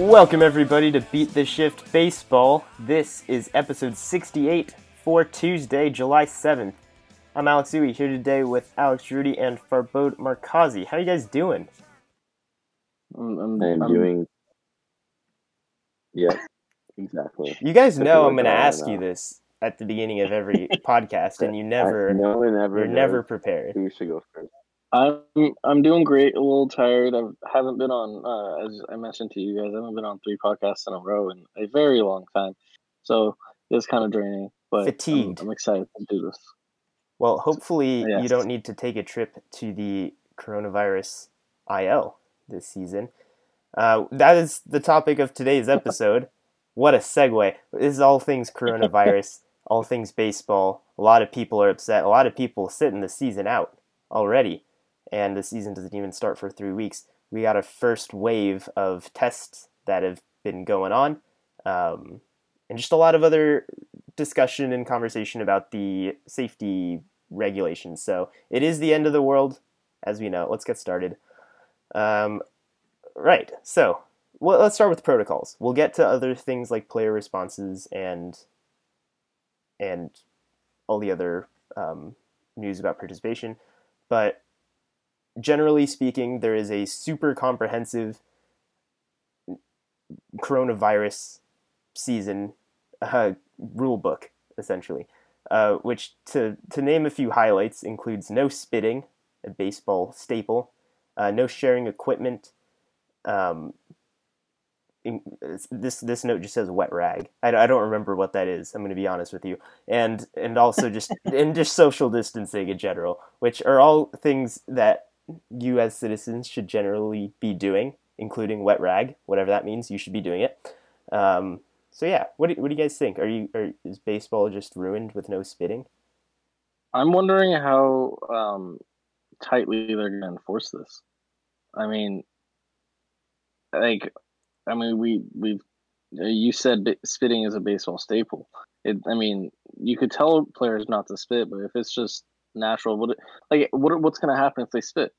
Welcome, everybody, to Beat the Shift Baseball. This is episode 68 for Tuesday, July 7th. I'm Alex Uwe here today with Alex Rudy and Farbode Markazi. How are you guys doing? I'm, I'm, I am I'm- doing. Yeah, exactly. You guys Took know I'm going to ask you this at the beginning of every podcast, and you never, I, no one ever. you're does. never prepared. Who should go first? I'm I'm doing great. A little tired. I haven't been on, uh, as I mentioned to you guys, I haven't been on three podcasts in a row in a very long time. So it's kind of draining, but I'm- Fatigued. I'm, excited to do this. Well, hopefully you Yes. don't need to take a trip to the coronavirus IL this season. Uh, that is the topic of today's episode. what a segue! This is all things coronavirus, all things baseball. A lot of people are upset. A lot of people sitting the season out already, and the season doesn't even start for three weeks. We got a first wave of tests that have been going on, um, and just a lot of other discussion and conversation about the safety regulations. So it is the end of the world, as we know. Let's get started. Um, right. So well, let's start with protocols. We'll get to other things like player responses and and all the other um, news about participation. But generally speaking, there is a super comprehensive coronavirus season uh, rule book essentially, uh, which to to name a few highlights includes no spitting, a baseball staple, uh, no sharing equipment. Um, in, this this note just says wet rag. I, I don't remember what that is. I'm going to be honest with you, and and also just and just social distancing in general, which are all things that you as citizens should generally be doing, including wet rag, whatever that means. You should be doing it. Um, so yeah, what do, what do you guys think? Are you are, is baseball just ruined with no spitting? I'm wondering how um, tightly they're going to enforce this. I mean, like, I mean, we we've you said spitting is a baseball staple. It, I mean, you could tell players not to spit, but if it's just natural, what like what what's to happen if they spit?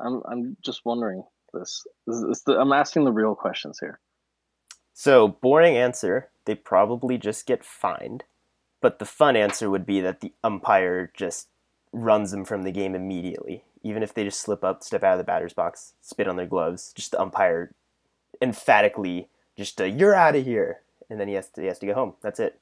I'm I'm just wondering this. this, this the, I'm asking the real questions here. So boring answer, they probably just get fined. But the fun answer would be that the umpire just runs them from the game immediately. Even if they just slip up, step out of the batter's box, spit on their gloves, just the umpire emphatically just uh, you're out of here, and then he has to he has to go home. That's it,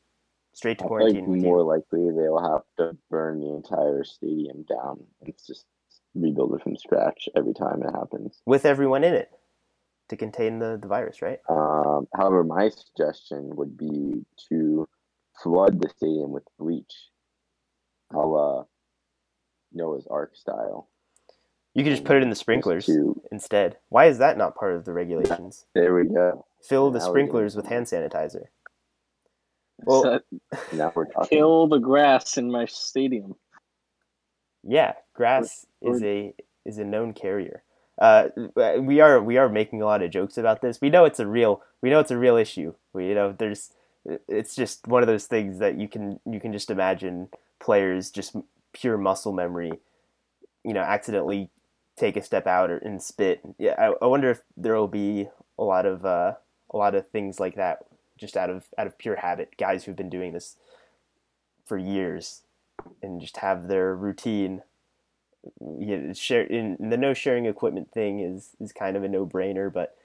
straight to quarantine. like more likely they'll have to burn the entire stadium down and just rebuild it from scratch every time it happens. with everyone in it to contain the, the virus, right? Um, however, my suggestion would be to flood the stadium with bleach, a la Noah's Ark style. You could just put it in the sprinklers to- instead. Why is that not part of the regulations? There we go. Fill the Now sprinklers with hand sanitizer. Well- Now we're talking. kill the grass in my stadium. Yeah, grass Or- is a is a known carrier. Uh, we are we are making a lot of jokes about this. We know it's a real we know it's a real issue. We you know there's it's just one of those things that you can you can just imagine players just pure muscle memory, you know, accidentally take a step out or and spit. Yeah, I, I wonder if there will be a lot of uh, a lot of things like that just out of out of pure habit. Guys who've been doing this for years and just have their routine yeah, share in the no sharing equipment thing is is kind of a no brainer, but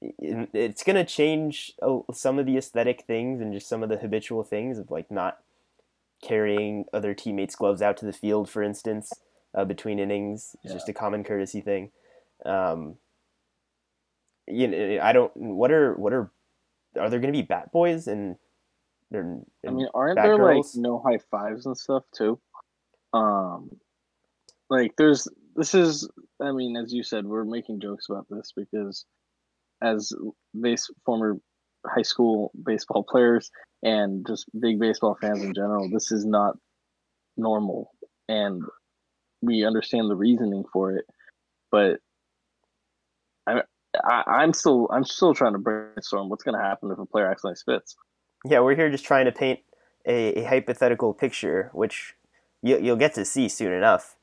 it's gonna change uh, some of the aesthetic things and just some of the habitual things of like not carrying other teammates' gloves out to the field, for instance, uh, between innings. It's just a common courtesy thing. Um, you know, I don't. What are what are are there going to be bat boys and? and- I mean, aren't Bat there girls? like no high fives and stuff too? Um, like there's this is. I mean, as you said, we're making jokes about this because as base former high school baseball players and just big baseball fans in general, this is not normal, and we understand the reasoning for it, but. I, I, I'm still I'm still trying to brainstorm what's going to happen if a player accidentally spits. Yeah, we're here just trying to paint a, a hypothetical picture, which you, you'll get to see soon enough,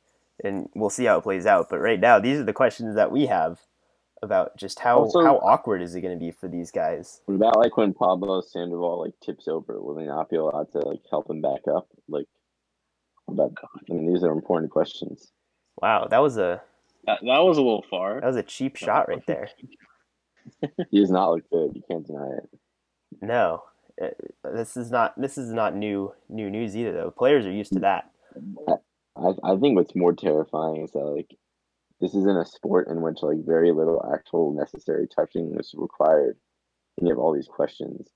and we'll see how it plays out. But right now, these are the questions that we have about just how Also- how awkward is it going to be for these guys. What about like when Pablo Sandoval like tips over? Will they not be allowed to like help him back up? Like, about, I mean, these are important questions. Wow, that was a That, that was a little far. that was a cheap shot right there. He does not look good. You can't deny it. No, Uh, this is not this is not new new news either. Though players are used to that. I I think what's more terrifying is that like this isn't a sport in which like very little actual necessary touching is required, and you have all these questions.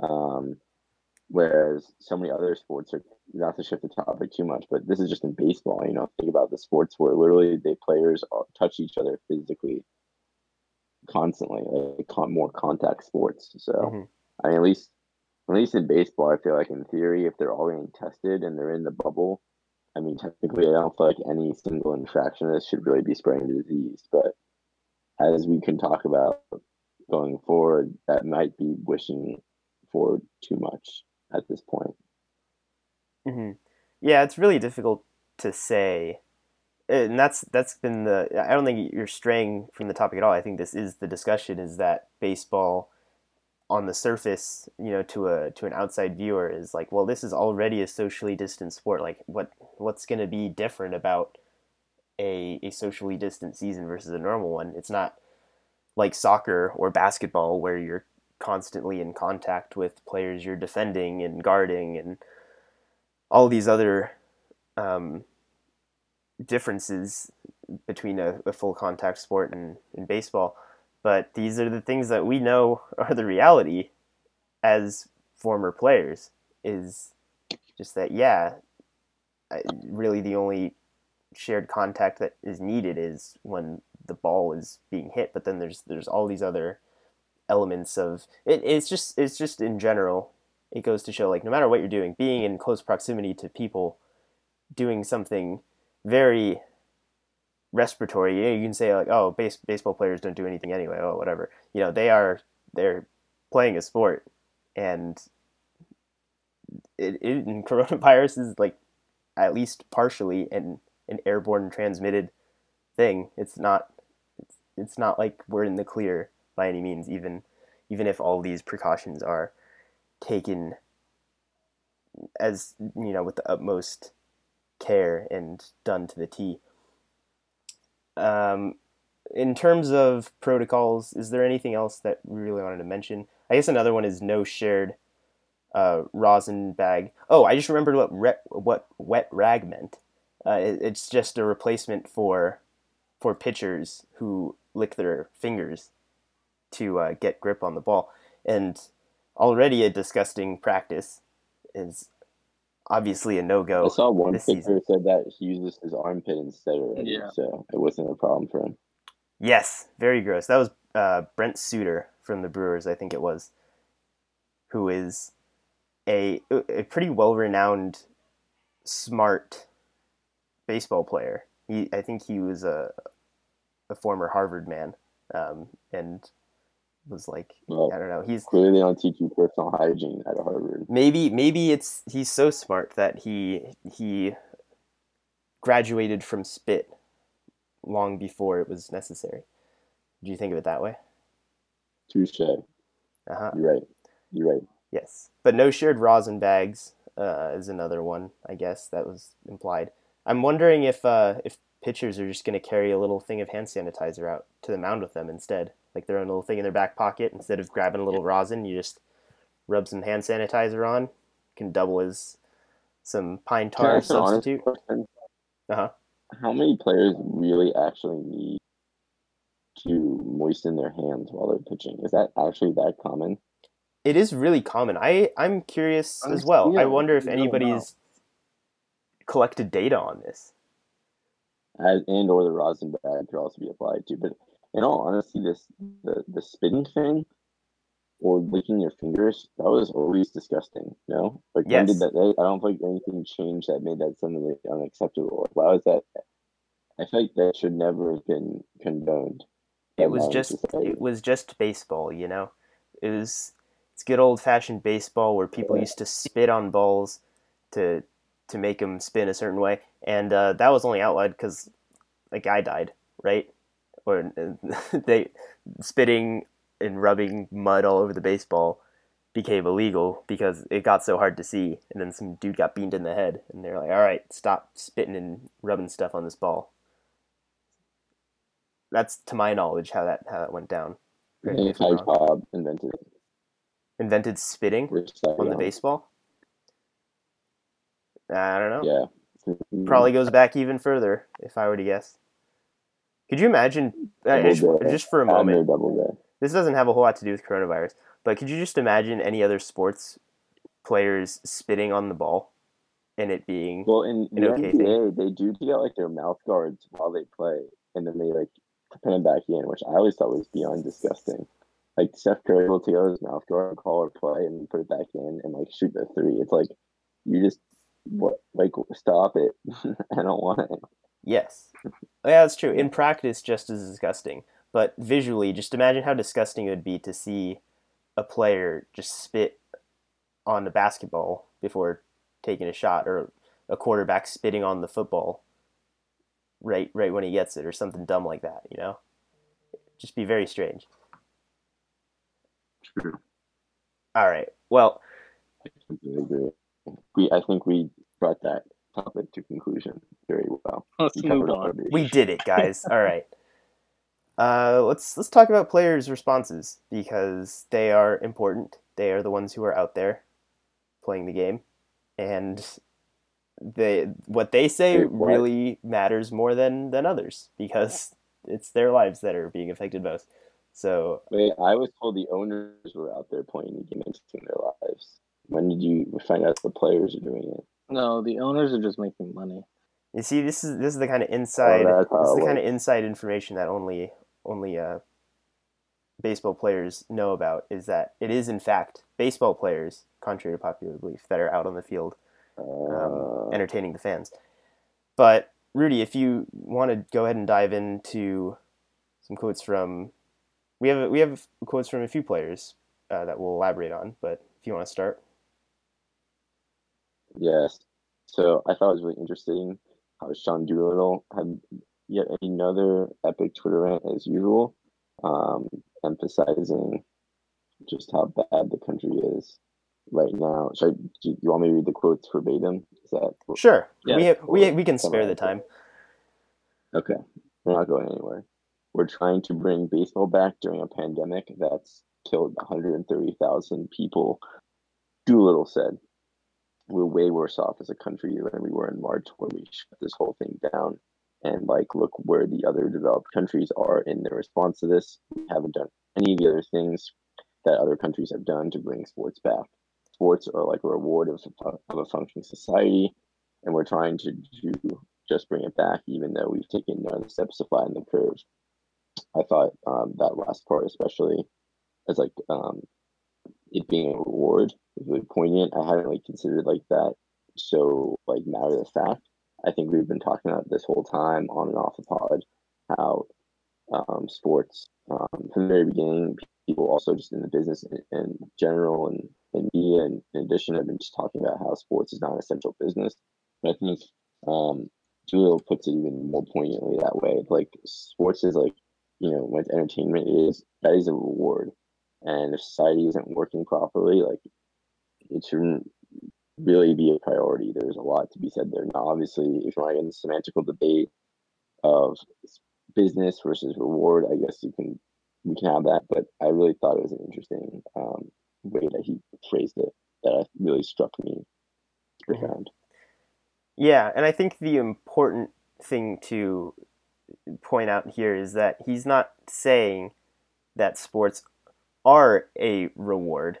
Um, whereas so many other sports are not to shift the topic too much, but this is just in baseball. You know, think about the sports where literally the players are, touch each other physically constantly, like con- more contact sports. So. Mhm. I mean, at least at least in baseball, I feel like in theory, if they're all getting tested and they're in the bubble, I mean, technically, I don't feel like any single infraction of this should really be spreading the disease. But as we can talk about going forward, that might be wishing for too much at this point. hmm Yeah, it's really difficult to say, and that's that's been the. I don't think you're straying from the topic at all. I think this is the discussion: is that baseball, on the surface, you know, to a to an outside viewer, is like, well, this is already a socially distant sport. Like, what what's going to be different about a a socially distant season versus a normal one? It's not like soccer or basketball where you're constantly in contact with players you're defending and guarding and all these other um, differences between a, a full contact sport and, and baseball. But these are the things that we know are the reality as former players is just that, yeah, really the only shared contact that is needed is when the ball is being hit. But then there's there's all these other elements of it, it's just it's just in general it goes to show like no matter what you're doing being in close proximity to people doing something very respiratory you, know, you can say like oh base, baseball players don't do anything anyway oh whatever. You know they are they're playing a sport and it, it and coronavirus is like at least partially an an airborne transmitted thing. It's not it's, it's not like we're in the clear by any means even even if all these precautions are taken as you know with the utmost care and done to the T. Um, in terms of protocols, is there anything else that we really wanted to mention? I guess another one is no shared uh, rosin bag. Oh, I just remembered what re- what wet rag meant. Uh, it, it's just a replacement for for pitchers who lick their fingers to uh, get grip on the ball, and already a disgusting practice is obviously a no go. I saw one this pitcher season. said that he uses his armpit instead already, Yeah. so it wasn't a problem for him. Yes, very gross. That was uh, Brent Suter from the Brewers, I think it was, who is a a pretty well renowned, smart baseball player. He, I think he was a a former Harvard man, um, and was like Well, I don't know. He's clearly on don't teach you personal hygiene at Harvard. maybe maybe it's he's so smart that he he graduated from spit long before it was necessary. Do you think of it that way? Touche. You're Uh-huh. right. You're right. Yes, but no shared rosin bags uh, is another one. I guess that was implied. I'm wondering if uh, if pitchers are just going to carry a little thing of hand sanitizer out to the mound with them instead, like their own little thing in their back pocket. Instead of grabbing a little rosin, you just rub some hand sanitizer on. Can double as some pine tar ask an honest substitute. Uh-huh. How many players really actually need to moisten their hands while they're pitching? Is that actually that common? It is really common. I I'm curious as well. I wonder if I anybody's collected data on this. As, and or the rosin bag could also be applied to. But in all honesty, this the the spitting thing or licking your fingers that was always disgusting. No, like when did that? I don't think anything changed that made that suddenly unacceptable. Why was that? I feel like that should never have been condoned. it was just society. it was just baseball you know it was it's good old fashioned baseball where people used to spit on balls to to make them spin a certain way and uh, that was only outlawed because a guy died right or they spitting and rubbing mud all over the baseball became illegal because it got so hard to see, and then some dude got beamed in the head, and they're like, "All right, stop spitting and rubbing stuff on this ball." That's to my knowledge how that how that went down. If I'm Ty wrong. Cobb invented it. Invented spitting on the baseball. I don't know. Yeah. Probably mm. goes back even further, if I were to guess. Could you imagine, uh, just, just for a moment, this doesn't have a whole lot to do with coronavirus, but could you just imagine any other sports players spitting on the ball and it being Well, in the okay NBA, they do get like their mouth guards while they play, and then they like put them back in, which I always thought was beyond disgusting. Like Steph Curry will take out his mouth guard, call or play, and put it back in, and like shoot the three. It's like you just what like stop it. I don't want it. Yes. Yeah, that's true. In practice, just as disgusting. But visually, just imagine how disgusting it would be to see a player just spit on the basketball before taking a shot, or a quarterback spitting on the football right right when he gets it, or something dumb like that. You know, just be very strange. True. All right. Well, I. We I think we brought that topic to conclusion very well. Let's We move on. we did it, guys. All right. Uh, let's let's talk about players' responses because they are important. They are the ones who are out there playing the game, and they what they say what? really matters more than than others because it's their lives that are being affected most. So Wait, I was told the owners were out there playing the game and their lives. When did you find out the players are doing it? No, the owners are just making money. you see, this is this is the kind of inside that's how this is the kind of inside information that only only uh, baseball players know about. Is that it is in fact baseball players, contrary to popular belief, that are out on the field Uh, entertaining the fans. But Rudy, if you want to go ahead and dive into some quotes from, we have we have quotes from a few players uh, that we'll elaborate on. But if you want to start, Yes. So I thought it was really interesting how Sean Doolittle had yet another epic Twitter rant as usual, um, emphasizing just how bad the country is right now. Should I, do you want me to read the quotes verbatim? Is that sure, Yeah, we we we can spare the time. Okay, we're not going anywhere. We're trying to bring baseball back during a pandemic that's killed 130,000 people. Doolittle said, "We're way worse off as a country than we were in March, where we shut this whole thing down. And like, look where the other developed countries are in their response to this. We haven't done any of the other things that other countries have done to bring sports back. Sports are like a reward of, of a functioning society, and we're trying to do just bring it back, even though we've taken the steps to flatten the curve. I thought um, that last part, especially as like um, it being a reward, was really poignant. I hadn't like considered like that so like matter of fact. I think we've been talking about this whole time on and off the pod how um, sports um, from the very beginning, people also just in the business in, in general and in media, and in addition, have been just talking about how sports is not an essential business. And I think um, Julio puts it even more poignantly that way. Like sports is like, you know, what entertainment is, that is a reward. And if society isn't working properly, like it shouldn't really be a priority. There's a lot to be said there. Now, obviously, if you want to get into semantical debate of business versus reward, I guess you can we can have that. But I really thought it was an interesting um, way that he phrased it that really struck me profound. Yeah, and I think the important thing to point out here is that he's not saying that sports are a reward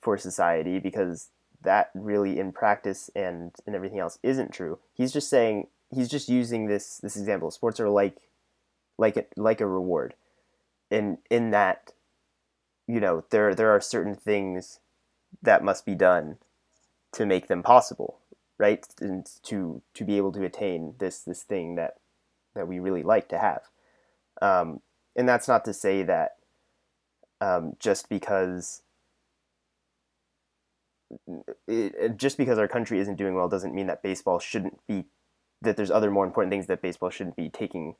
for society because that really in practice and and everything else isn't true. He's just saying he's just using this this example. Sports are like like a, like a reward. In in that you know, there there are certain things that must be done to make them possible right and to to be able to attain this this thing that that we really like to have um, and that's not to say that um, just because it, just because our country isn't doing well doesn't mean that baseball shouldn't be that there's other more important things that baseball shouldn't be taking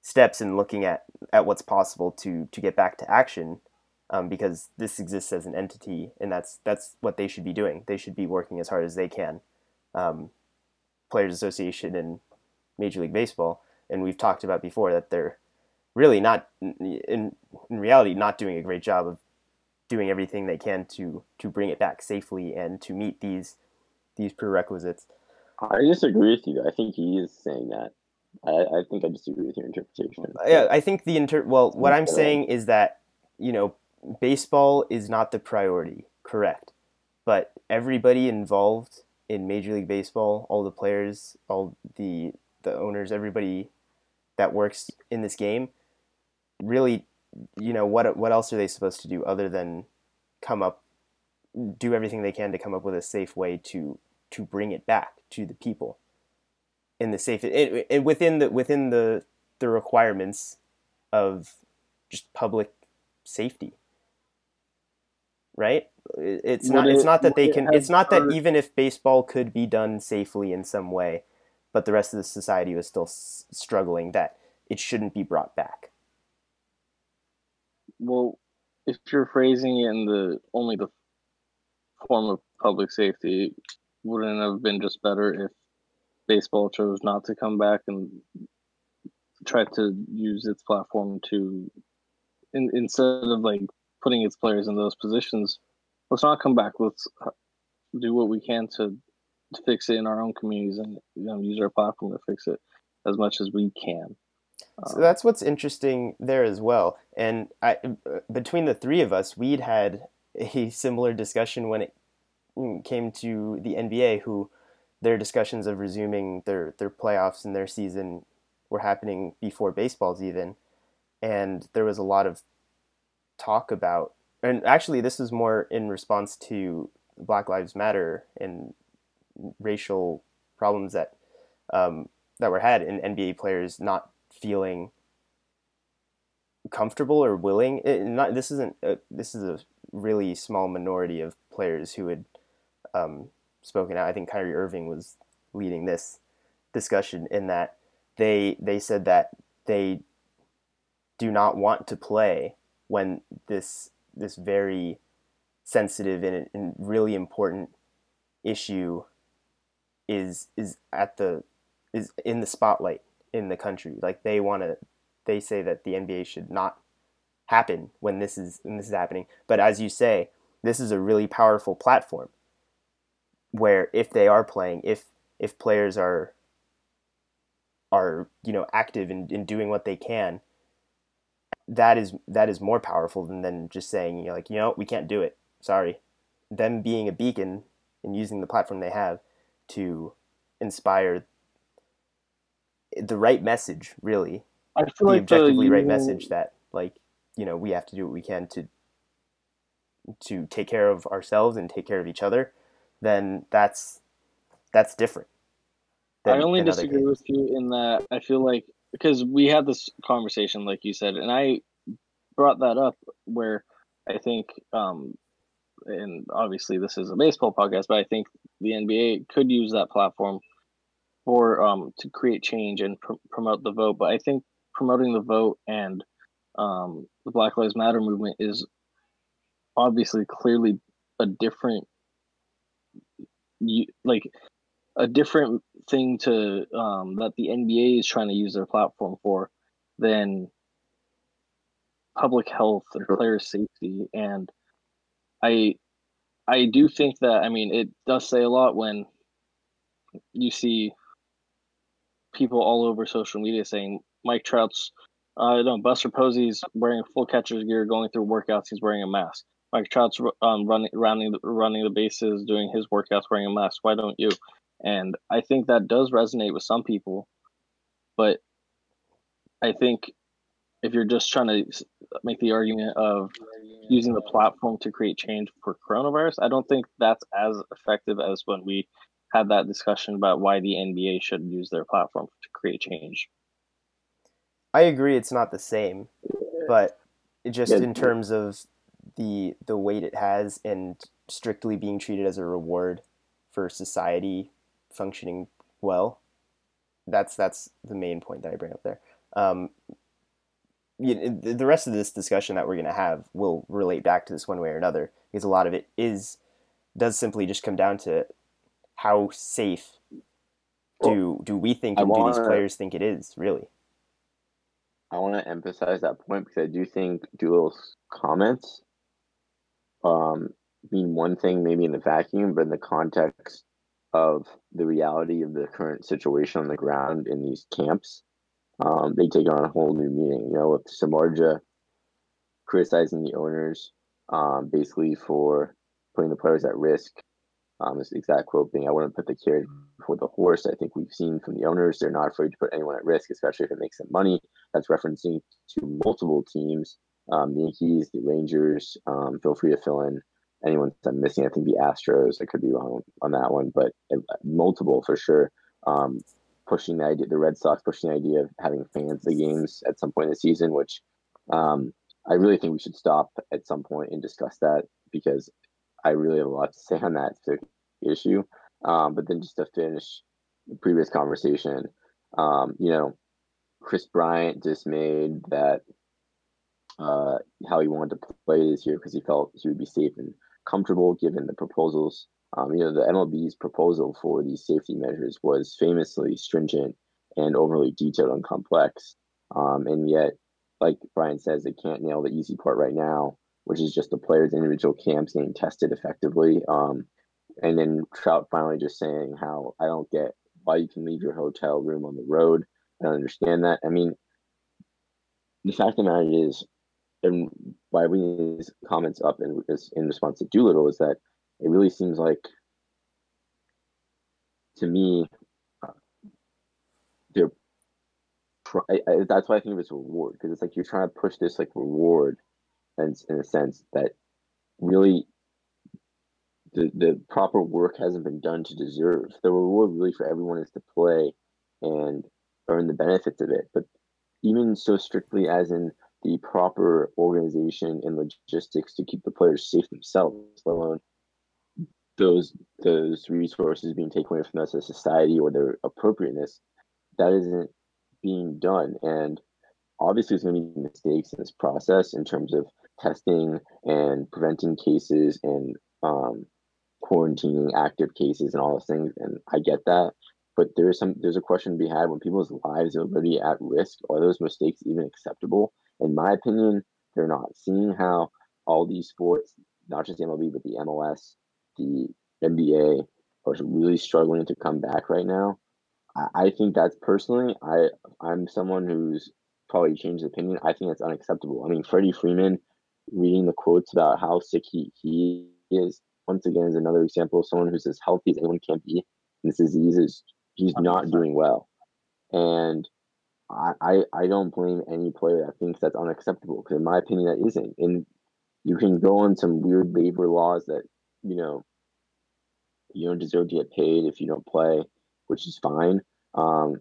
steps and looking at at what's possible to to get back to action um, because this exists as an entity and that's that's what they should be doing. They should be working as hard as they can um, players association and major league baseball. And we've talked about before that they're really not in in reality not doing a great job of doing everything they can to to bring it back safely and to meet these these prerequisites I disagree with you. I think he is saying that. I, I think I disagree with your interpretation. Uh, yeah, I think the inter. Well, what I'm saying is that you know, baseball is not the priority. Correct, but everybody involved in Major League Baseball, all the players, all the the owners, everybody that works in this game, really, you know, what what else are they supposed to do other than come up, do everything they can to come up with a safe way to to bring it back to the people? In the safe it, it, within the within the the requirements of just public safety. Right? It's not it's not that they can it's not that even if baseball could be done safely in some way but the rest of the society was still s- struggling that it shouldn't be brought back well if you're phrasing it in the only the form of public safety wouldn't have been just better if baseball chose not to come back and try to use its platform to in, instead of like putting its players in those positions let's not come back. Let's uh, do what we can to, to fix it in our own communities and you know, use our platform to fix it as much as we can so that's what's interesting there as well. And I, between the three of us we'd had a similar discussion when it came to the NBA, who their discussions of resuming their their playoffs and their season were happening before baseball's even, and there was a lot of talk about, and actually this was more in response to Black Lives Matter and racial problems that um, that were had in NBA players not feeling comfortable or willing. It, not this isn't a, this is a really small minority of players who had um, spoken out. I think Kyrie Irving was leading this discussion in that they they said that they do not want to play when this this very sensitive and, and really important issue is is at the is in the spotlight in the country. Like they want to they say that the NBA should not happen when this is when this is happening. But as you say, this is a really powerful platform where if they are playing, if if players are are you know active in, in doing what they can, that is that is more powerful than, than just saying you know like you know we can't do it. Sorry, them being a beacon and using the platform they have to inspire the right message, really. I feel the like objectively the, right message that like you know we have to do what we can to to take care of ourselves and take care of each other then that's that's different. Than, I only disagree with you in that I feel like because we had this conversation, like you said, and I brought that up where I think, um, and obviously this is a baseball podcast, but I think the NBA could use that platform for um, to create change and pr- promote the vote. But I think promoting the vote and um, the Black Lives Matter movement is obviously clearly a different like a different thing to um, that the NBA is trying to use their platform for than public health and player safety. And I I do think that I mean it does say a lot when you see people all over social media saying Mike Trout's uh no Buster Posey's wearing full catcher's gear going through workouts, he's wearing a mask. Mike Trout's um, running, running, running the bases, doing his workouts, wearing a mask. Why don't you? And I think that does resonate with some people, but I think if you're just trying to make the argument of using the platform to create change for coronavirus, I don't think that's as effective as when we had that discussion about why the NBA should use their platform to create change. I agree it's not the same, but just in terms of the the weight it has and strictly being treated as a reward for society functioning well. That's that's the main point that I bring up there. Um, you, the rest of this discussion that we're going to have will relate back to this one way or another because a lot of it is does simply just come down to how safe do do we think and wanna, do these players think it is really? I want to emphasize that point because i do think doolittle's comments um, mean one thing maybe in the vacuum but in the context of the reality of the current situation on the ground in these camps um, they take on a whole new meaning. You know with Samardzija criticizing the owners um, basically for putting the players at risk um, this exact quote being, I wouldn't put the carriage before the horse. I think we've seen from the owners, they're not afraid to put anyone at risk, especially if it makes them money. That's referencing to multiple teams, um, the Yankees, the Rangers. Um, feel free to fill in anyone I'm missing. I think the Astros, I could be wrong on that one, but uh, multiple for sure. Um, pushing the idea, the Red Sox pushing the idea of having fans the games at some point in the season, which um, I really think we should stop at some point and discuss that because I really have a lot to say on that issue. Um, but then just to finish the previous conversation, um, you know, Kris Bryant just made that uh, how he wanted to play this year because he felt he would be safe and comfortable given the proposals. Um, you know, the MLB's proposal for these safety measures was famously stringent and overly detailed and complex. Um, and yet, like Bryant says, they can't nail the easy part right now which is just the players' individual camps getting tested effectively. Um, and then Trout finally just saying how I don't get why you can leave your hotel room on the road. I don't understand that. I mean, the fact of the matter is, and why we need these comments up in, in response to Doolittle is that it really seems like, to me, they're. I, I, that's why I think of it as a reward because it's like you're trying to push this like reward in, in a sense that really the, the proper work hasn't been done to deserve. The reward really for everyone is to play and earn the benefits of it. But even so strictly as in the proper organization and logistics to keep the players safe themselves, let alone those those resources being taken away from us as a society or their appropriateness, that isn't being done. And obviously there's going to be mistakes in this process in terms of testing and preventing cases and um, quarantining active cases and all those things. And I get that. But there's some there's a question to be had when people's lives are already at risk. Are those mistakes even acceptable? In my opinion, they're not. Seeing how all these sports, not just the MLB, but the MLS, the NBA, are really struggling to come back right now. I, I think that's personally, I I'm someone who's probably changed opinion. I think that's unacceptable. I mean, Freddie Freeman reading the quotes about how sick he, he is once again is another example of someone who's as healthy as anyone can be. This disease is he's not doing well. And I, I, I don't blame any player that thinks that's unacceptable because in my opinion that isn't. And you can go on some weird labor laws that, you know, you don't deserve to get paid if you don't play, which is fine. Um,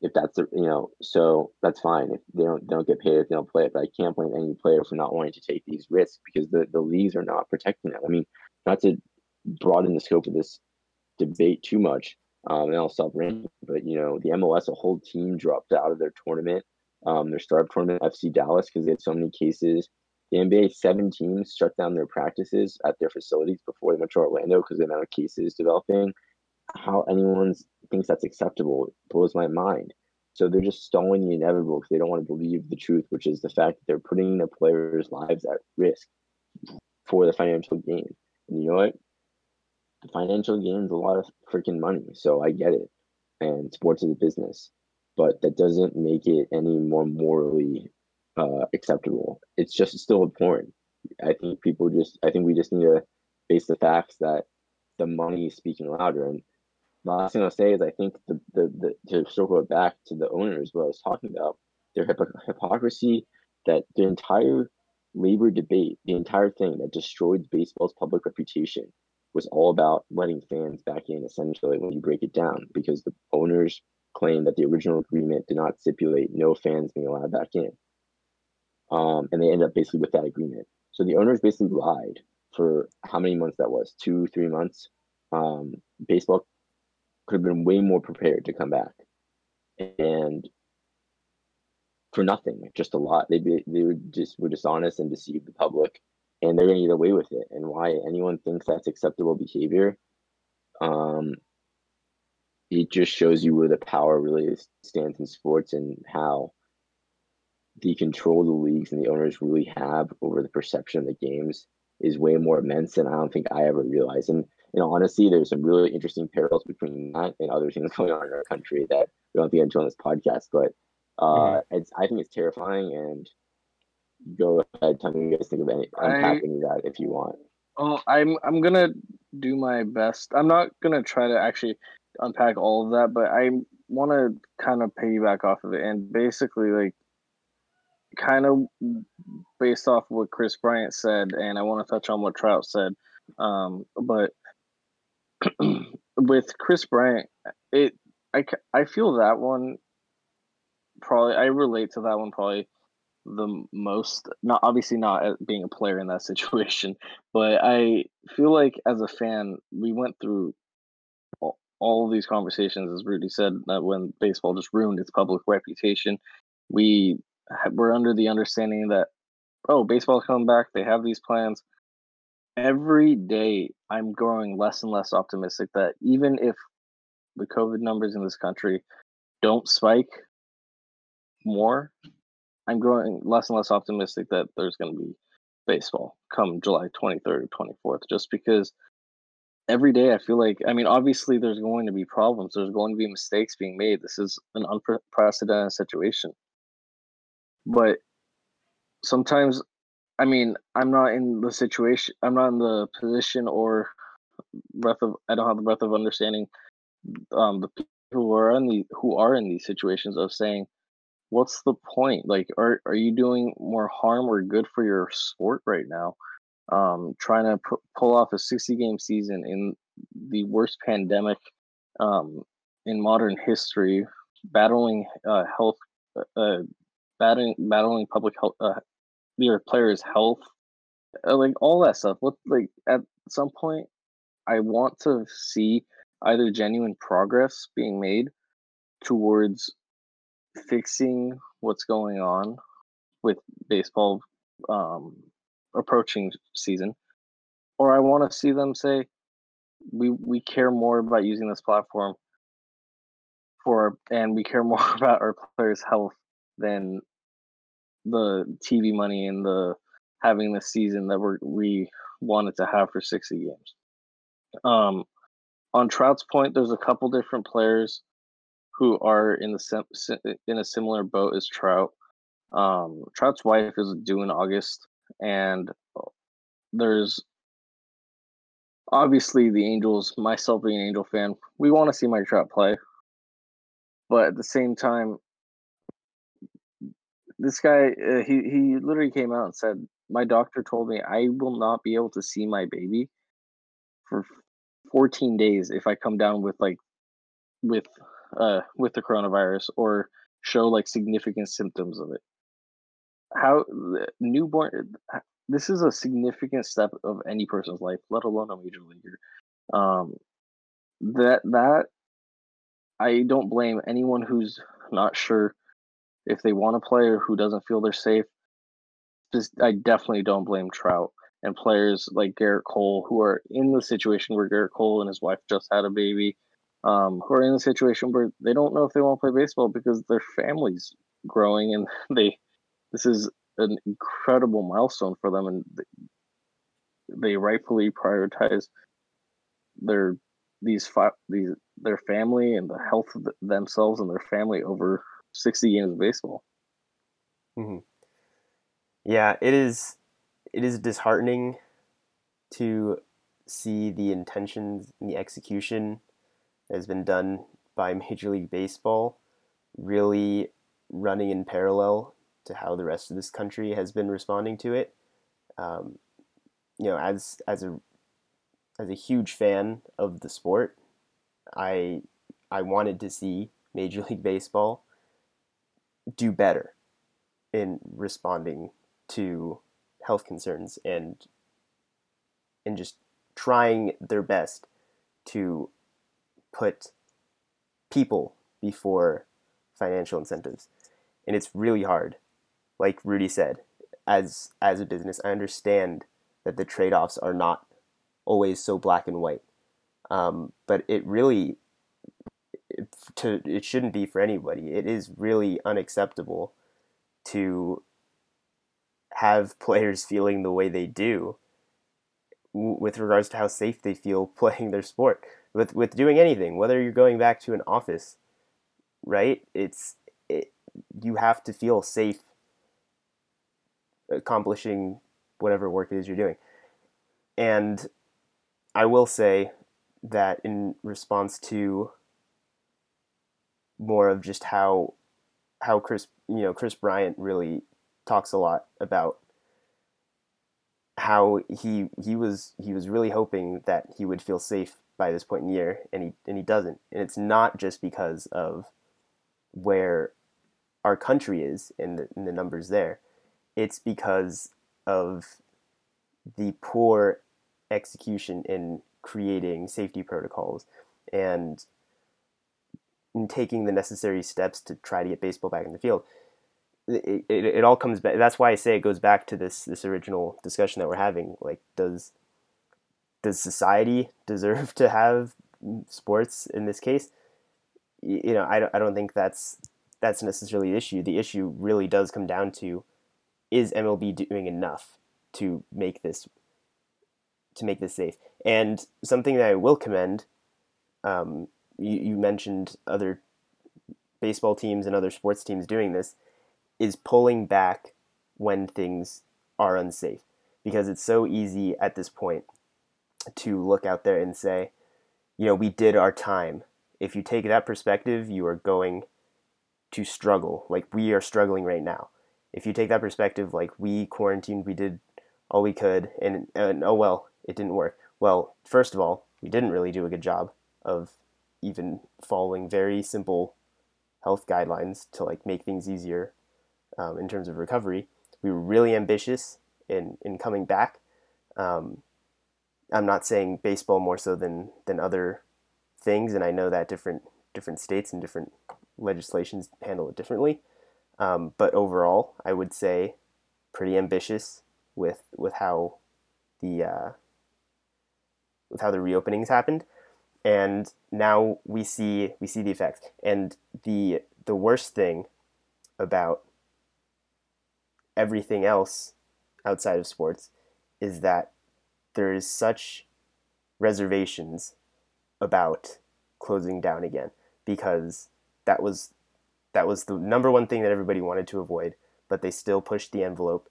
if that's the you know so that's fine. If they don't don't get paid if they don't play it but i can't blame any player for not wanting to take these risks because the, the leagues are not protecting them. I mean not to broaden the scope of this debate too much um, and i'll stop ranting but you know the mls a whole team dropped out of their tournament um, their startup tournament fc dallas because they had so many cases. The nba seven teams shut down their practices at their facilities before they went orlando because the amount of cases developing how anyone thinks that's acceptable blows my mind. So they're just stalling the inevitable because they don't want to believe the truth, which is the fact that they're putting the players' lives at risk for the financial gain. And you know what? The financial gain is a lot of freaking money. So I get it. And sports is a business. But that doesn't make it any more morally uh, acceptable. It's just still important. I think people just, I think we just need to face the facts that the money is speaking louder. And last thing I'll say is I think the, the, the to circle it back to the owners, what I was talking about, their hypocrisy that the entire labor debate, the entire thing that destroyed baseball's public reputation was all about letting fans back in essentially when you break it down because the owners claimed that the original agreement did not stipulate no fans being allowed back in. Um, and they ended up basically with that agreement. So the owners basically lied for how many months that was two, three months. Um, baseball could have been way more prepared to come back. And for nothing, just a lot. They they would just were dishonest and deceive the public, and they're going to get away with it. And why anyone thinks that's acceptable behavior, um, it just shows you where the power really stands in sports and how the control the leagues and the owners really have over the perception of the games is way more immense than I don't think I ever realized. And you know, honestly, there's some really interesting parallels between that and other things going on in our country that we don't get into on this podcast. But uh, mm-hmm. it's I think it's terrifying. And go ahead, tell me you guys think of any unpacking I, that if you want. Oh, I'm I'm gonna do my best. I'm not gonna try to actually unpack all of that, but I want to kind of piggyback off of it and basically like kind of based off what Kris Bryant said, and I want to touch on what Trout said. Um, but with Kris Bryant, it I I feel that one probably I relate to that one probably the most. Not obviously not being a player in that situation, but I feel like as a fan, we went through all, all these conversations, as Rudy said, that when baseball just ruined its public reputation, we we're under the understanding that oh, baseball's coming back. They have these plans. Every day, I'm growing less and less optimistic that even if the COVID numbers in this country don't spike more, I'm growing less and less optimistic that there's going to be baseball come July 23rd or 24th, just because every day I feel like, I mean, obviously there's going to be problems, there's going to be mistakes being made. This is an unprecedented situation. But sometimes, I mean, I'm not in the situation, I'm not in the position or breath of, I don't have the breath of understanding um, the people who are in the who are in these situations of saying, what's the point? Like, are are you doing more harm or good for your sport right now? Um, trying to p- pull off a 60 game season in the worst pandemic um, in modern history, battling uh, health uh, uh battling battling public health, uh, your players' health, uh, like all that stuff. What like at some point, I want to see either genuine progress being made towards fixing what's going on with baseball um, approaching season, or I want to see them say, "We we care more about using this platform for, and we care more about our players' health than the TV money and the having the season that we we wanted to have for 60 games. Um, on Trout's point, there's a couple different players who are in the in a similar boat as Trout. Um, Trout's wife is due in August, and there's obviously the Angels. Myself being an Angel fan, we want to see Mike Trout play, but at the same time, this guy uh, he he literally came out and said my doctor told me I will not be able to see my baby for 14 days if I come down with like with uh with the coronavirus or show like significant symptoms of it. How newborn this is a significant step of any person's life, let alone a major leaguer. Um that that I don't blame anyone who's not sure if they want to play or who doesn't feel they're safe. Just I definitely don't blame Trout and players like Gerrit Cole who are in the situation where Gerrit Cole and his wife just had a baby, um, who are in the situation where they don't know if they want to play baseball because their family's growing and they this is an incredible milestone for them and they rightfully prioritize their these five these their family and the health of themselves and their family over 60 games of baseball. Mm-hmm. Yeah, it is. It is disheartening to see the intentions and the execution that has been done by Major League Baseball really running in parallel to how the rest of this country has been responding to it. Um, you know, as as a as a huge fan of the sport, I I wanted to see Major League Baseball do better in responding to health concerns and and just trying their best to put people before financial incentives. and it's really hard. Like Rudy said, as as a business, I understand that the trade offs are not always so black and white, um, but it really to it shouldn't be for anybody. It is really unacceptable to have players feeling the way they do with regards to how safe they feel playing their sport. With with doing anything whether you're going back to an office right? It's it, you have to feel safe accomplishing whatever work it is you're doing. And i will say that in response to more of just how how Kris you know Kris Bryant really talks a lot about how he he was he was really hoping that he would feel safe by this point in the year and he and he doesn't. And it's not just because of where our country is and the, in the numbers there. It's because of the poor execution in creating safety protocols and in taking the necessary steps to try to get baseball back in the field it, it, it all comes back. That's why I say it goes back to this this original discussion that we're having. Like, does does society deserve to have sports in this case? You know, I don't, I don't think that's that's necessarily the issue. The issue really does come down to is MLB doing enough to make this to make this safe? And something that I will commend, um, you, you mentioned other baseball teams and other sports teams doing this is pulling back when things are unsafe because it's so easy at this point to look out there and say, you know, we did our time. If you take that perspective, you are going to struggle. Like we are struggling right now. If you take that perspective, like we quarantined, we did all we could, and, and oh well, it didn't work. Well, first of all, we didn't really do a good job of even following very simple health guidelines to like make things easier um, in terms of recovery. We were really ambitious in in coming back. Um, I'm not saying baseball more so than than other things, and I know that different different states and different legislations handle it differently. Um, but overall, I would say pretty ambitious with with how the uh, with how the reopenings happened, and now we see we see the effects. And the the worst thing about everything else outside of sports is that there is such reservations about closing down again because that was that was the number one thing that everybody wanted to avoid but they still pushed the envelope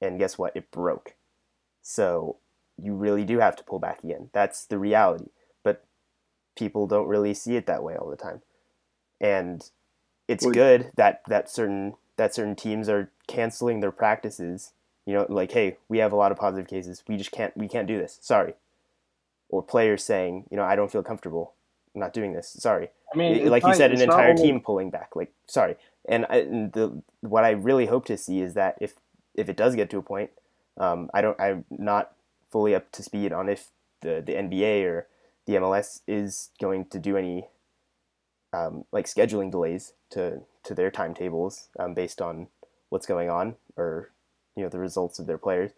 and guess what? It broke. So you really do have to pull back again. That's the reality people don't really see it that way all the time and it's well, good that that certain that certain teams are canceling their practices. You know, like, hey, we have a lot of positive cases. We just can't we can't do this. Sorry. Or players saying, you know, I don't feel comfortable. I'm not doing this. Sorry. I mean, like you said, an entire only... team pulling back. Like, sorry. And, I, and, the what I really hope to see is that if if it does get to a point, um, I don't I'm not fully up to speed on if the the NBA or the MLS is going to do any um, like scheduling delays to to their timetables um, based on what's going on or you know the results of their players,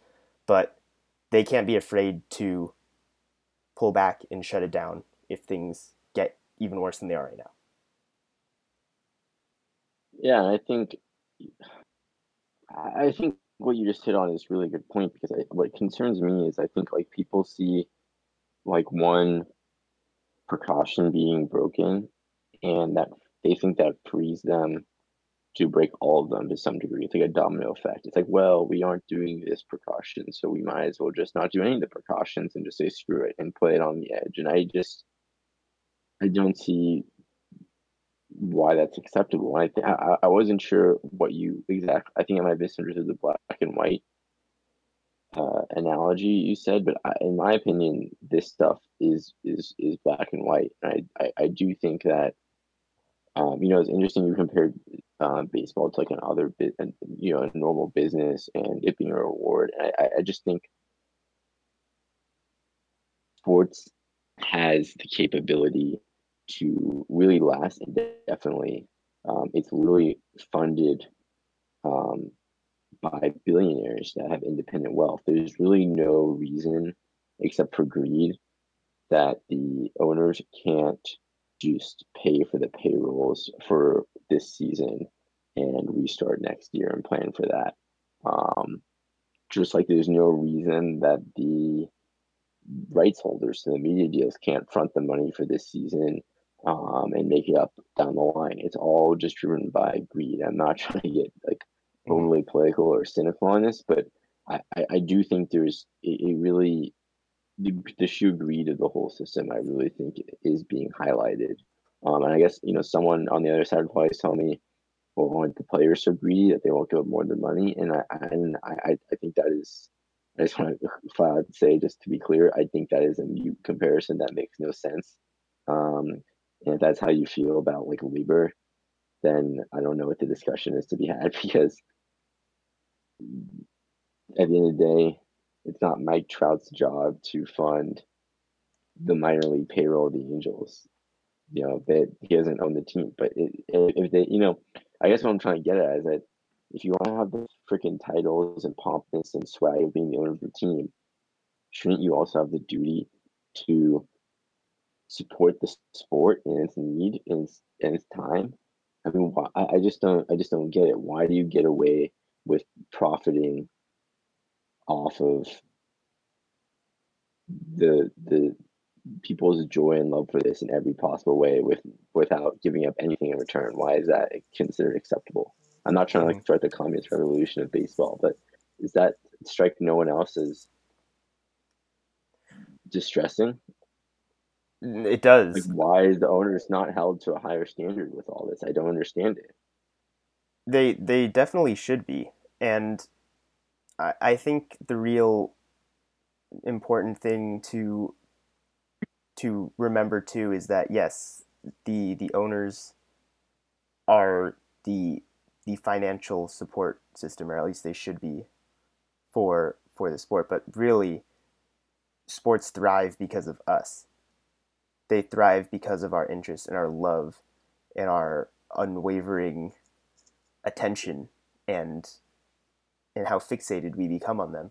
but they can't be afraid to pull back and shut it down if things get even worse than they are right now. Yeah, I think I think what you just hit on is really good point because I, what concerns me is I think like people see like one precaution being broken and that they think that frees them to break all of them to some degree. It's like a domino effect. It's like, well, we aren't doing this precaution, so we might as well just not do any of the precautions and just say screw it and play it on the edge. And I just, I don't see why that's acceptable. I th- I, I wasn't sure what you exactly. I think I might have misunderstood the black and white uh, analogy you said, but I, in my opinion, this stuff is is is black and white. I, I I do think that um, you know, it's interesting you compared uh, baseball to like another bit, you know, a normal business and it being a reward. I, I just think sports has the capability to really last indefinitely Um, it's really funded um, by billionaires that have independent wealth. There's really no reason, except for greed, that the owners can't just pay for the payrolls for this season and restart next year and plan for that. Um, just like there's no reason that the rights holders to the media deals can't front the money for this season um, and make it up down the line. It's all just driven by greed. I'm not trying to get like mm-hmm. political or cynical on this, but I, I, do think there's a, a really the, the sheer greed of the whole system. I really think is being highlighted. Um, and I guess you know someone on the other side would probably tell me, "Well, aren't the players so greedy that they won't give up more than money?" And I and I I think that is I just want to say, just to be clear, I think that is a mute comparison that makes no sense. Um, and if that's how you feel about like labor, then I don't know what the discussion is to be had because at the end of the day, it's not Mike Trout's job to fund the minor league payroll of the Angels. You know that he doesn't own the team, but it, if they, you know, I guess what I'm trying to get at is that if you want to have the freaking titles and pompous and swag of being the owner of the team, shouldn't you also have the duty to support the sport and its need and its, and its time? I mean, why, I just don't, I just don't get it. Why do you get away with profiting off of the the people's joy and love for this in every possible way with without giving up anything in return? Why is that considered acceptable? I'm not trying to like mm-hmm. start the communist revolution of baseball, but is that strike no one else as distressing? It does. Like, why is the owners not held to a higher standard with all this? I don't understand it. They they definitely should be, and I I think the real important thing to to remember too is that yes, the the owners are the the financial support system, or at least they should be for for the sport. But really, sports thrive because of us. They thrive because of our interest and our love and our unwavering attention and and how fixated we become on them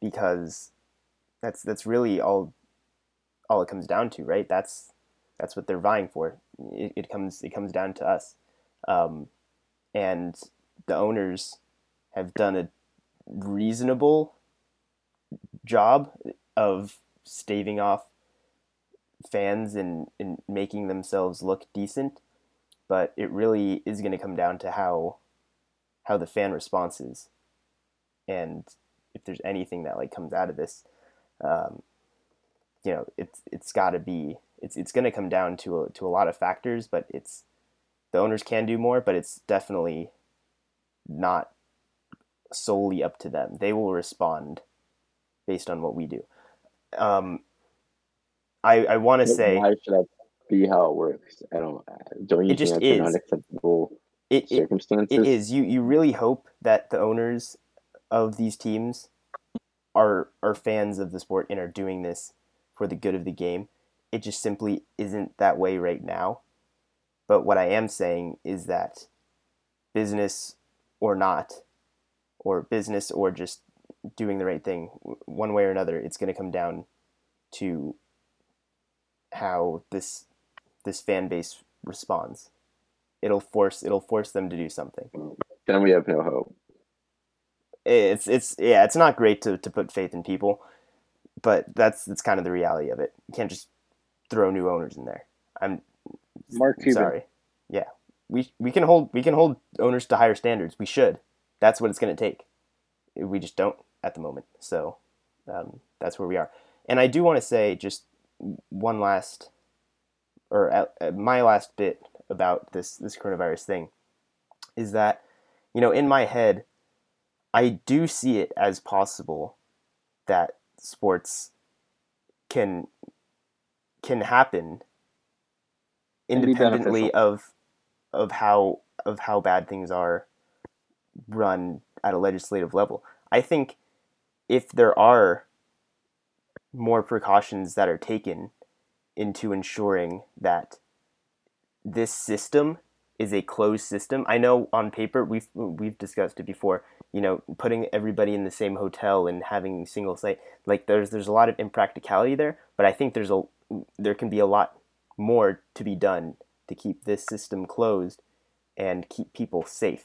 because that's that's really all all it comes down to right? That's that's what they're vying for. It, it comes it comes down to us. Um, and the owners have done a reasonable job of staving off fans and, and making themselves look decent but it really is going to come down to how how the fan response is and if there's anything that like comes out of this um, you know it's it's got to be it's it's going to come down to a, to a lot of factors but it's the owners can do more, but it's definitely not solely up to them. They will respond based on what we do. Um, I I want to say why should that be how it works? I don't. Don't you it just think that's unacceptable it, circumstances? It is. You you really hope that the owners of these teams are are fans of the sport and are doing this for the good of the game. It just simply isn't that way right now. But what I am saying is that business or not, or business or just doing the right thing, one way or another, it's going to come down to how this this fan base responds. It'll force it'll force them to do something. Then we have no hope. It's it's yeah, it's not great to, to put faith in people, but that's that's kind of the reality of it. You can't just throw new owners in there. I'm Mark Cuban. Sorry. Yeah. We we can hold we can hold owners to higher standards. We should. That's what it's going to take. We just don't at the moment. So um, that's where we are. And I do want to say just one last, or uh, uh, my last bit about this this coronavirus thing, is that you know in my head, I do see it as possible that sports can can happen independently of of how of how bad things are run at a legislative level. I think if there are more precautions that are taken into ensuring that this system is a closed system. I know on paper we've we've discussed it before. You know, putting everybody in the same hotel and having single site like there's there's a lot of impracticality there, but I think there's a there can be a lot more to be done to keep this system closed and keep people safe.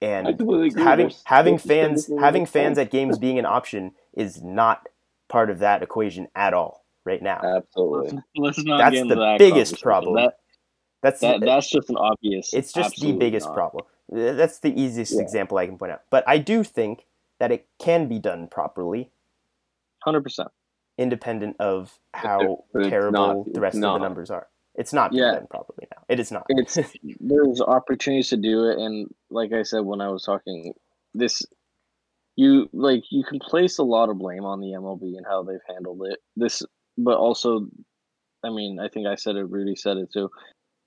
And having having fans having fans at games being an option is not part of that equation at all right now. Absolutely. Let's, let's not That's get into the that biggest problem. That, That's that, that's just an obvious. it's just the biggest not. problem. That's the easiest Yeah. example I can point out. But I do think that it can be done properly, Hundred percent. independent of how it's terrible not- the rest of the numbers are. It's not being Yeah. done properly now. It is not. It's there's opportunities to do it, and like I said when I was talking, this you like you can place a lot of blame on the MLB and how they've handled it. This, but also, I mean, I think I said it. Rudy said it too.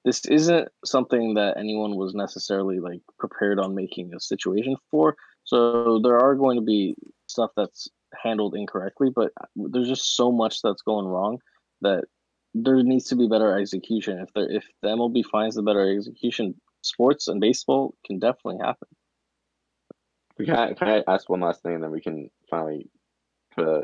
This isn't something that anyone was necessarily like prepared on making a situation for. So there are going to be stuff that's handled incorrectly, but uh, there's just so much that's going wrong that there needs to be better execution. If there, if the MLB finds the better execution, sports and baseball can definitely happen. Can I, can I ask one last thing and then we can finally put a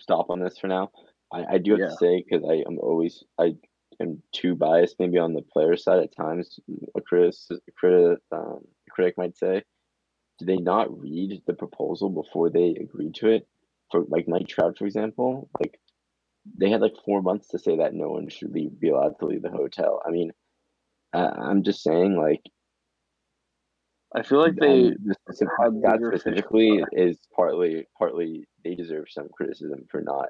stop on this for now? I, I do have Yeah. to say because I am always I am too biased maybe on the player side at times. A critic, a critic, um, a critic might say, did they not read the proposal before they agreed to it? For like Mike Trout, for example, like they had like four months to say that no one should leave, be allowed to leave the hotel. I mean, uh, I'm just saying like I feel like they the specific, had that bigger fish to specifically is partly partly they deserve some criticism for not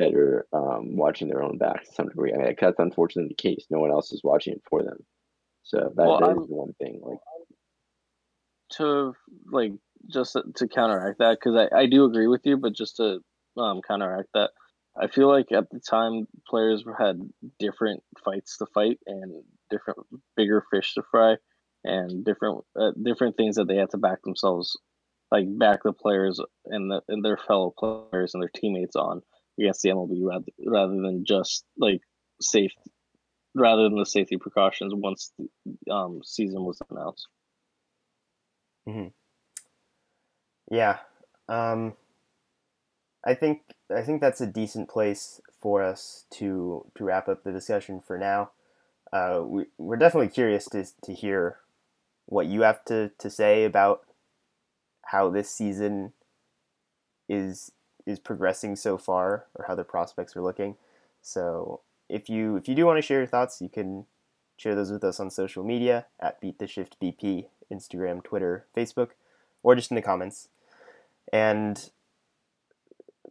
better um, watching their own backs to some degree. I mean, that's unfortunately the case. No one else is watching it for them. So that, Well, that is the one thing. Like, to like just to counteract that because I, I do agree with you, but just to um, counteract that, I feel like at the time players had different fights to fight and different bigger fish to fry and different uh, different things that they had to back themselves like back the players and the, and their fellow players and their teammates on against the MLB rather rather than just like safe rather than the safety precautions once the um, season was announced. Yeah. Um, I think I think that's a decent place for us to to wrap up the discussion for now. Uh, we, we're definitely curious to, to hear what you have to, to say about how this season is is progressing so far or how the prospects are looking. So if you if you do want to share your thoughts, you can share those with us on social media at Beat the Shift BP, Instagram, Twitter, Facebook, or just in the comments. And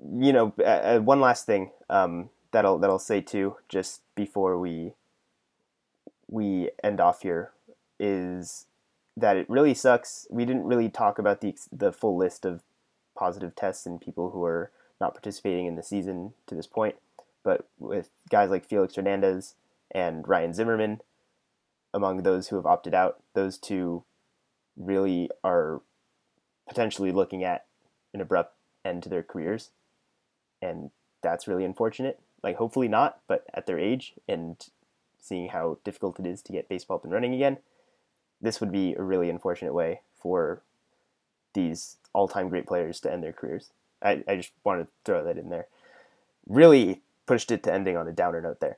you know, uh, one last thing um, that I'll that I'll say too, just before we we end off here, is that it really sucks. We didn't really talk about the the full list of positive tests and people who are not participating in the season to this point, but with guys like Felix Hernandez and Ryan Zimmerman, among those who have opted out, those two really are potentially looking at an abrupt end to their careers. And that's really unfortunate. Like, hopefully not, but at their age and seeing how difficult it is to get baseball up and running again, this would be a really unfortunate way for these all time great players to end their careers. I, I just wanted to throw that in there. Really pushed it to ending on a downer note there.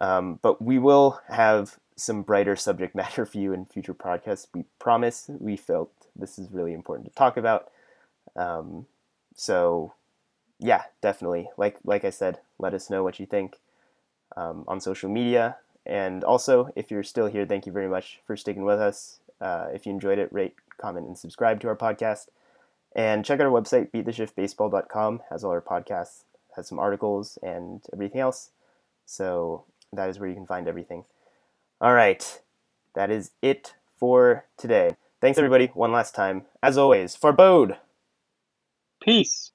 Um, but we will have some brighter subject matter for you in future podcasts. We promise. We felt this is really important to talk about. Um, so, yeah, definitely. Like like I said, let us know what you think um, on social media. And also, if you're still here, thank you very much for sticking with us. Uh, if you enjoyed it, rate, comment, and subscribe to our podcast. And check out our website, beattheshiftbaseball.com. Has all our podcasts, has some articles, and everything else. So that is where you can find everything. All right, that is it for today. Thanks, everybody, one last time. As always, Farbode! Peace.